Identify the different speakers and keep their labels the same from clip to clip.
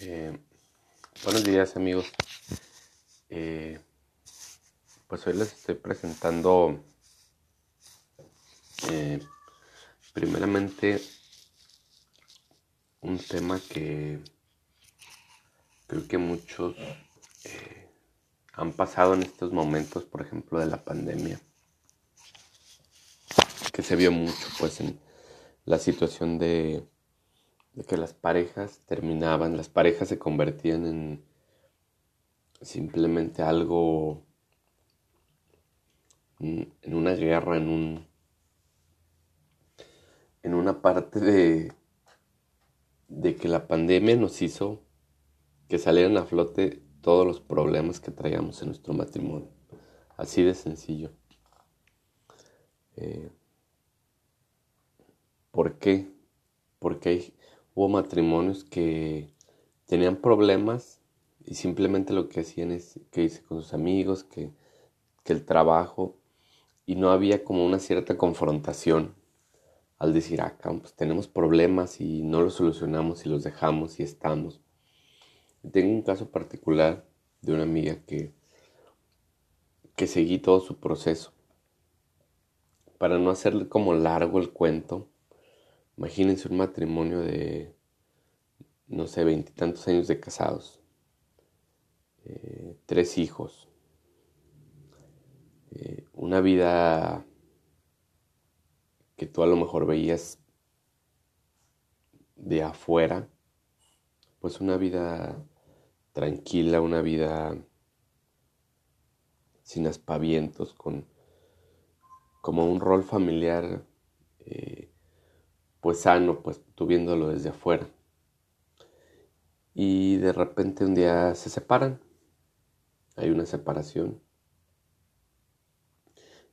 Speaker 1: Eh, buenos días amigos. Eh, pues hoy les estoy presentando eh, primeramente un tema que creo que muchos han pasado en estos momentos, por ejemplo, de la pandemia, que se vio mucho pues en la situación de de que las parejas terminaban, las parejas se convertían en simplemente algo, en una guerra, en un, en una parte de, de que la pandemia nos hizo que salieran a flote todos los problemas que traíamos en nuestro matrimonio. Así de sencillo. Eh, ¿Por qué? Porque hay hubo matrimonios que tenían problemas y simplemente lo que hacían es que hice con sus amigos, que, el trabajo, y no había como una cierta confrontación al decir, ah, pues tenemos problemas y no los solucionamos y los dejamos y estamos. Tengo un caso particular de una amiga que, que seguí todo su proceso. Para no hacerle como largo el cuento, Imagínense un matrimonio de, no sé, veintitantos años de casados, eh, tres hijos, eh, una vida que tú a lo mejor veías de afuera, pues una vida tranquila, una vida sin aspavientos, con como un rol familiar eh, pues sano, pues tú viéndolo desde afuera. Y de repente un día se separan, hay una separación.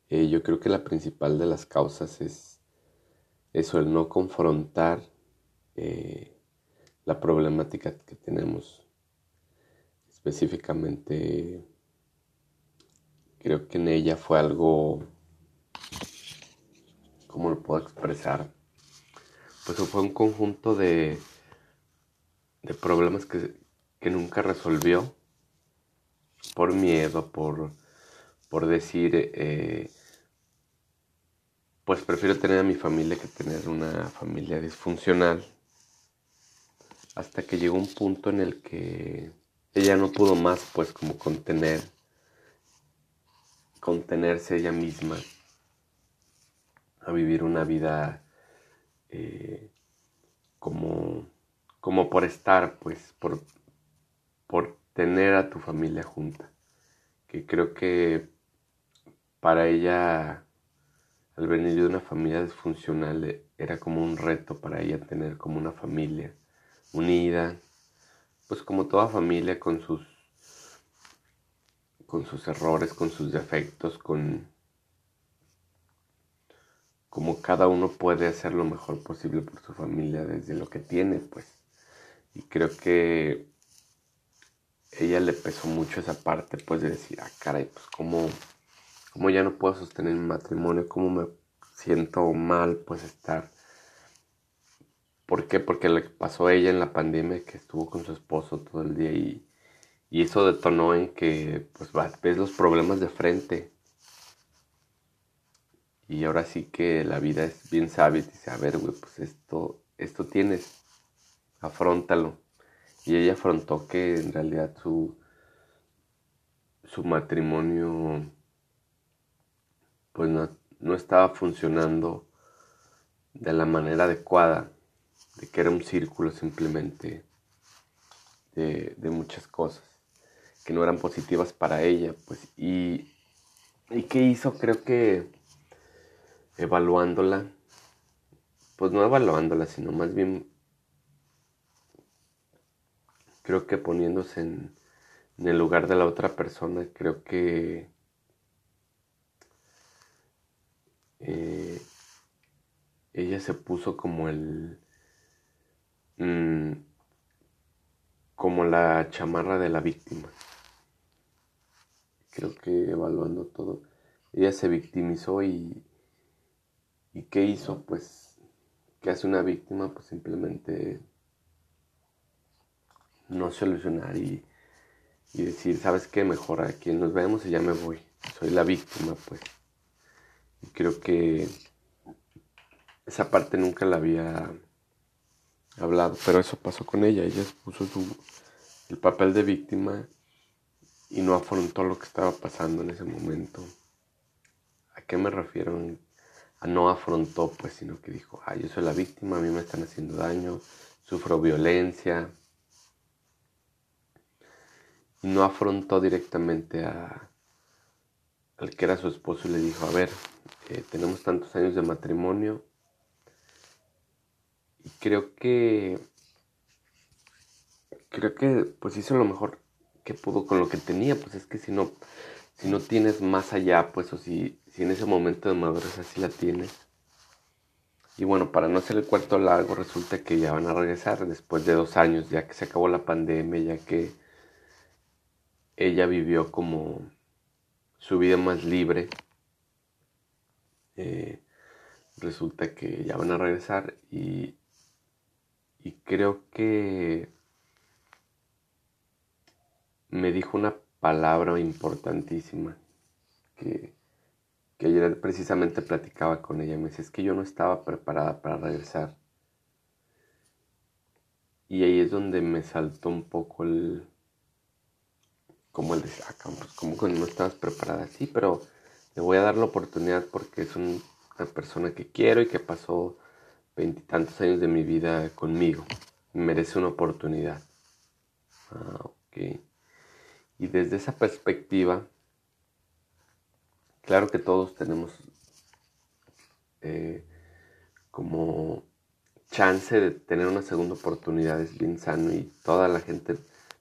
Speaker 1: Eh, yo creo que la principal de las causas es eso, el no confrontar eh, la problemática que tenemos. Específicamente, creo que en ella fue algo, ¿cómo lo puedo expresar? Pues fue un conjunto de, de problemas que, nunca resolvió por miedo, por, por decir, eh, pues prefiero tener a mi familia que tener una familia disfuncional. Hasta que llegó un punto en el que ella no pudo más, pues como contener, contenerse ella misma a vivir una vida eh, como, como por estar, pues, por, por tener a tu familia junta. Que creo que para ella, al venir de una familia disfuncional, era como un reto para ella tener como una familia unida, pues como toda familia con sus con sus errores, con sus defectos, con como cada uno puede hacer lo mejor posible por su familia desde lo que tiene, pues. Y creo que ella le pesó mucho esa parte, pues, de decir, ah, caray, pues, ¿cómo, cómo ya no puedo sostener mi matrimonio? ¿Cómo me siento mal, pues, estar... ¿Por qué? Porque le pasó ella en la pandemia, que estuvo con su esposo todo el día y, y eso detonó en que, pues, ves los problemas de frente y ahora sí que la vida es bien sabia y dice, a ver, güey, pues esto, esto tienes, afrontalo. Y ella afrontó que en realidad su, su matrimonio pues no, estaba funcionando de la manera adecuada, de que era un círculo simplemente de, de muchas cosas que no eran positivas para ella, pues, y, y qué hizo, creo que evaluándola, pues no evaluándola, sino más bien creo que poniéndose en, el lugar de la otra persona, creo que eh, ella se puso como el mm, como la chamarra de la víctima. Creo que evaluando todo, ella se victimizó y ¿Y qué hizo? Pues, ¿qué hace una víctima? Pues simplemente no solucionar y, y decir, ¿sabes qué? Mejor aquí nos vemos y ya me voy. Soy la víctima, pues. Y creo que esa parte nunca la había hablado, pero eso pasó con ella. Ella puso su, el papel de víctima y no afrontó lo que estaba pasando en ese momento. ¿A qué me refiero? A no afrontó, pues, sino que dijo, ah, yo soy la víctima, a mí me están haciendo daño, sufro violencia. No afrontó directamente a, al que era su esposo y le dijo, a ver, eh, tenemos tantos años de matrimonio y creo que creo que pues hizo lo mejor que pudo con lo que tenía, pues es que si no si no tienes más allá, pues o si, si en ese momento de madurez así la tienes. Y bueno, para no hacer el cuarto largo, resulta que ya van a regresar después de dos años, ya que se acabó la pandemia, ya que ella vivió como su vida más libre. Eh, resulta que ya van a regresar y, y creo que me dijo una palabra importantísima que, que ayer precisamente platicaba con ella. Me dice, es que yo no estaba preparada para regresar. Y ahí es donde me saltó un poco el, como el de, ah, pues como que no estabas preparada, sí, pero le voy a dar la oportunidad porque es una persona que quiero y que pasó veintitantos años de mi vida conmigo. Merece una oportunidad. Ah, ok. Y desde esa perspectiva, claro que todos tenemos eh, como chance de tener una segunda oportunidad, es bien sano y toda la gente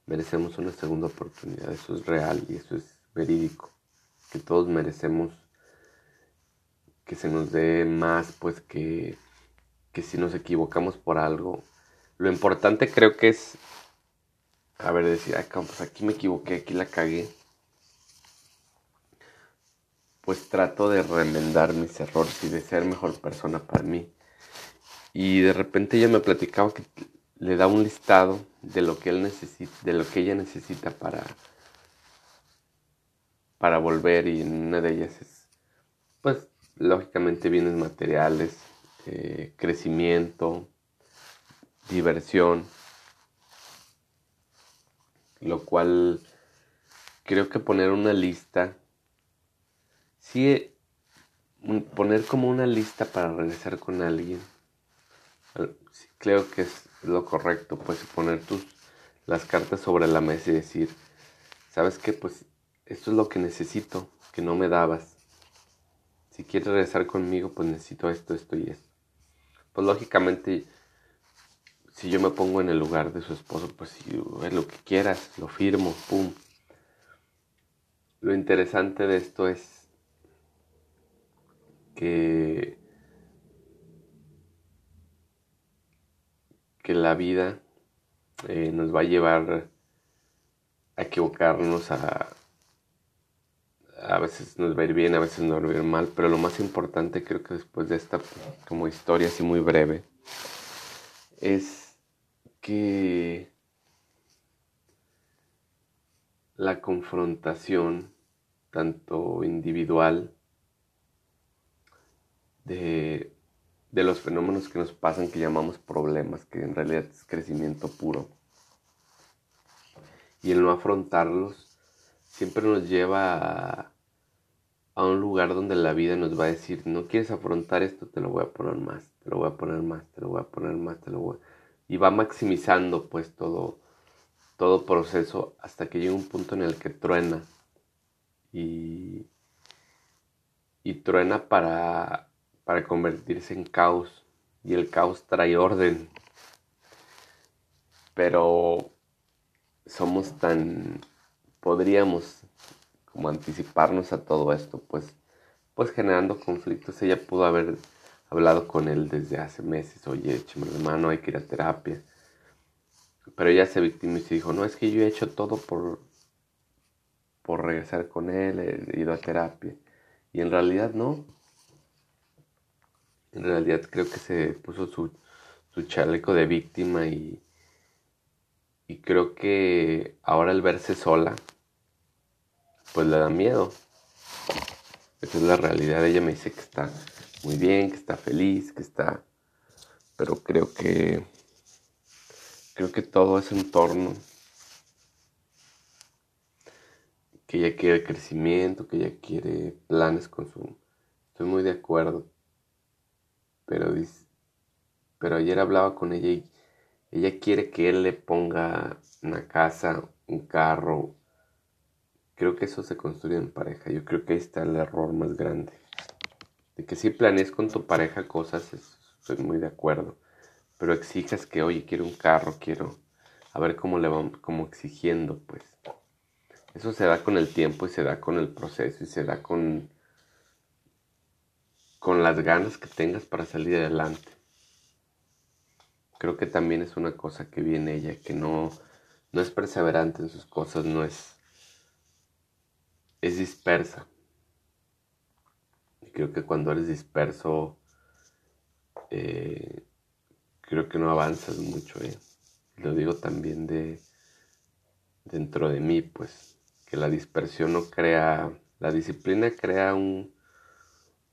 Speaker 1: merecemos una segunda oportunidad. Eso es real y eso es verídico. Que todos merecemos que se nos dé más, pues que, que si nos equivocamos por algo. Lo importante creo que es, a ver, decir, pues aquí me equivoqué, aquí la cagué. Pues trato de remendar mis errores y de ser mejor persona para mí. Y de repente ella me platicaba que le da un listado de lo que él necesita, de lo que ella necesita para, para volver y una de ellas es, pues, lógicamente bienes materiales, eh, crecimiento, diversión, lo cual creo que poner una lista, sí, poner como una lista para regresar con alguien, creo que es lo correcto, pues poner tus las cartas sobre la mesa y decir, ¿sabes qué? Pues esto es lo que necesito, que no me dabas. Si quieres regresar conmigo, pues necesito esto, esto y esto. Pues lógicamente, si yo me pongo en el lugar de su esposo, pues si es lo que quieras, lo firmo. Lo interesante de esto es que la vida eh, nos va a llevar a equivocarnos, a, a veces nos va a ir bien, a veces nos va a ir mal, pero lo más importante creo que después de esta como historia así muy breve es que la confrontación tanto individual de de los fenómenos que nos pasan que llamamos problemas, que en realidad es crecimiento puro. Y el no afrontarlos siempre nos lleva a, un lugar donde la vida nos va a decir, no quieres afrontar esto, te lo voy a poner más, te lo voy a poner más, te lo voy a poner más, te lo voy a... Y va maximizando pues todo, todo proceso hasta que llega un punto en el que truena. Y, y truena para para convertirse en caos y el caos trae orden. Pero somos tan, podríamos como anticiparnos a todo esto, pues, pues generando conflictos. Ella pudo haber hablado con él desde hace meses, oye, échame hermano, hay que ir a terapia. Pero ella se victimizó y dijo, no, es que yo he hecho todo por, por regresar con él, he ido a terapia. Y en realidad no, en realidad creo que se puso su, chaleco de víctima y, y creo que ahora el verse sola, pues le da miedo. Esa es la realidad. Ella me dice que está muy bien, que está feliz, que está... Pero creo que... Creo que todo ese entorno que ella quiere crecimiento, que ella quiere planes con su... Estoy muy de acuerdo. Pero, pero ayer hablaba con ella y ella quiere que él le ponga una casa, un carro. Creo que eso se construye en pareja. Yo creo que ahí está el error más grande. De que si planees con tu pareja cosas, estoy muy de acuerdo. Pero exijas que, oye, quiero un carro, quiero... A ver cómo le como exigiendo, pues. Eso se da con el tiempo y se da con el proceso y se da con, con las ganas que tengas para salir adelante. Creo que también es una cosa que viene ella, que no, no es perseverante en sus cosas, no es, es dispersa. Y creo que cuando eres disperso, eh, creo que no avanzas mucho. Eh. Lo digo también de dentro de mí, pues que la dispersión no crea, la disciplina crea un,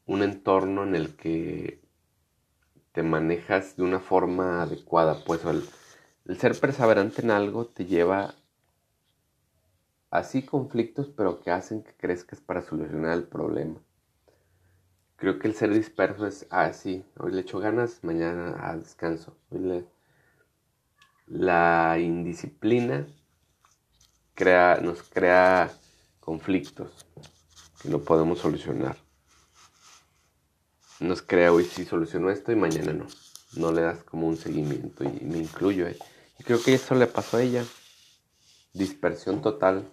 Speaker 1: un entorno en el que te manejas de una forma adecuada, pues el, ser perseverante en algo te lleva así conflictos, pero que hacen que crezcas para solucionar el problema. Creo que el ser disperso es así. Ah, hoy le echo ganas, mañana a descanso. La indisciplina crea, nos crea conflictos que no podemos solucionar. Nos crea hoy sí solucionó esto y mañana no. No le das como un seguimiento y me incluyo. ¿eh? Y creo que eso le pasó a ella. Dispersión total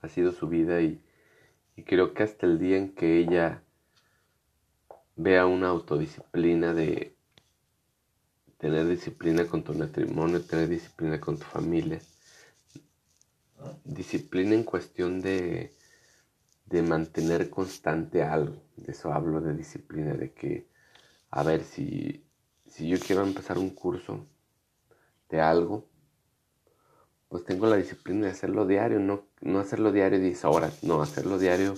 Speaker 1: ha sido su vida y, y creo que hasta el día en que ella vea una autodisciplina de tener disciplina con tu matrimonio, tener disciplina con tu familia, disciplina en cuestión de, de mantener constante algo. De eso hablo de disciplina, de que, a ver, si, si yo quiero empezar un curso de algo, pues tengo la disciplina de hacerlo diario, no, no hacerlo diario 10 horas, no, hacerlo diario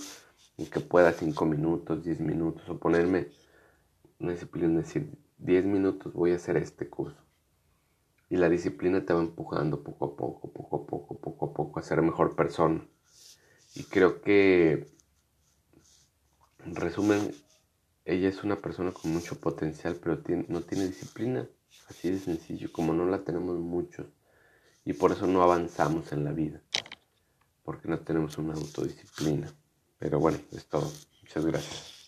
Speaker 1: en que pueda 5 minutos, 10 minutos, o ponerme una disciplina, de decir, 10 minutos voy a hacer este curso. Y la disciplina te va empujando poco a poco, poco a poco, poco a poco a ser mejor persona. Y creo que, en resumen, ella es una persona con mucho potencial, pero no tiene disciplina. Así de sencillo, como no la tenemos muchos. Y por eso no avanzamos en la vida. Porque no tenemos una autodisciplina. Pero bueno, es todo. Muchas gracias.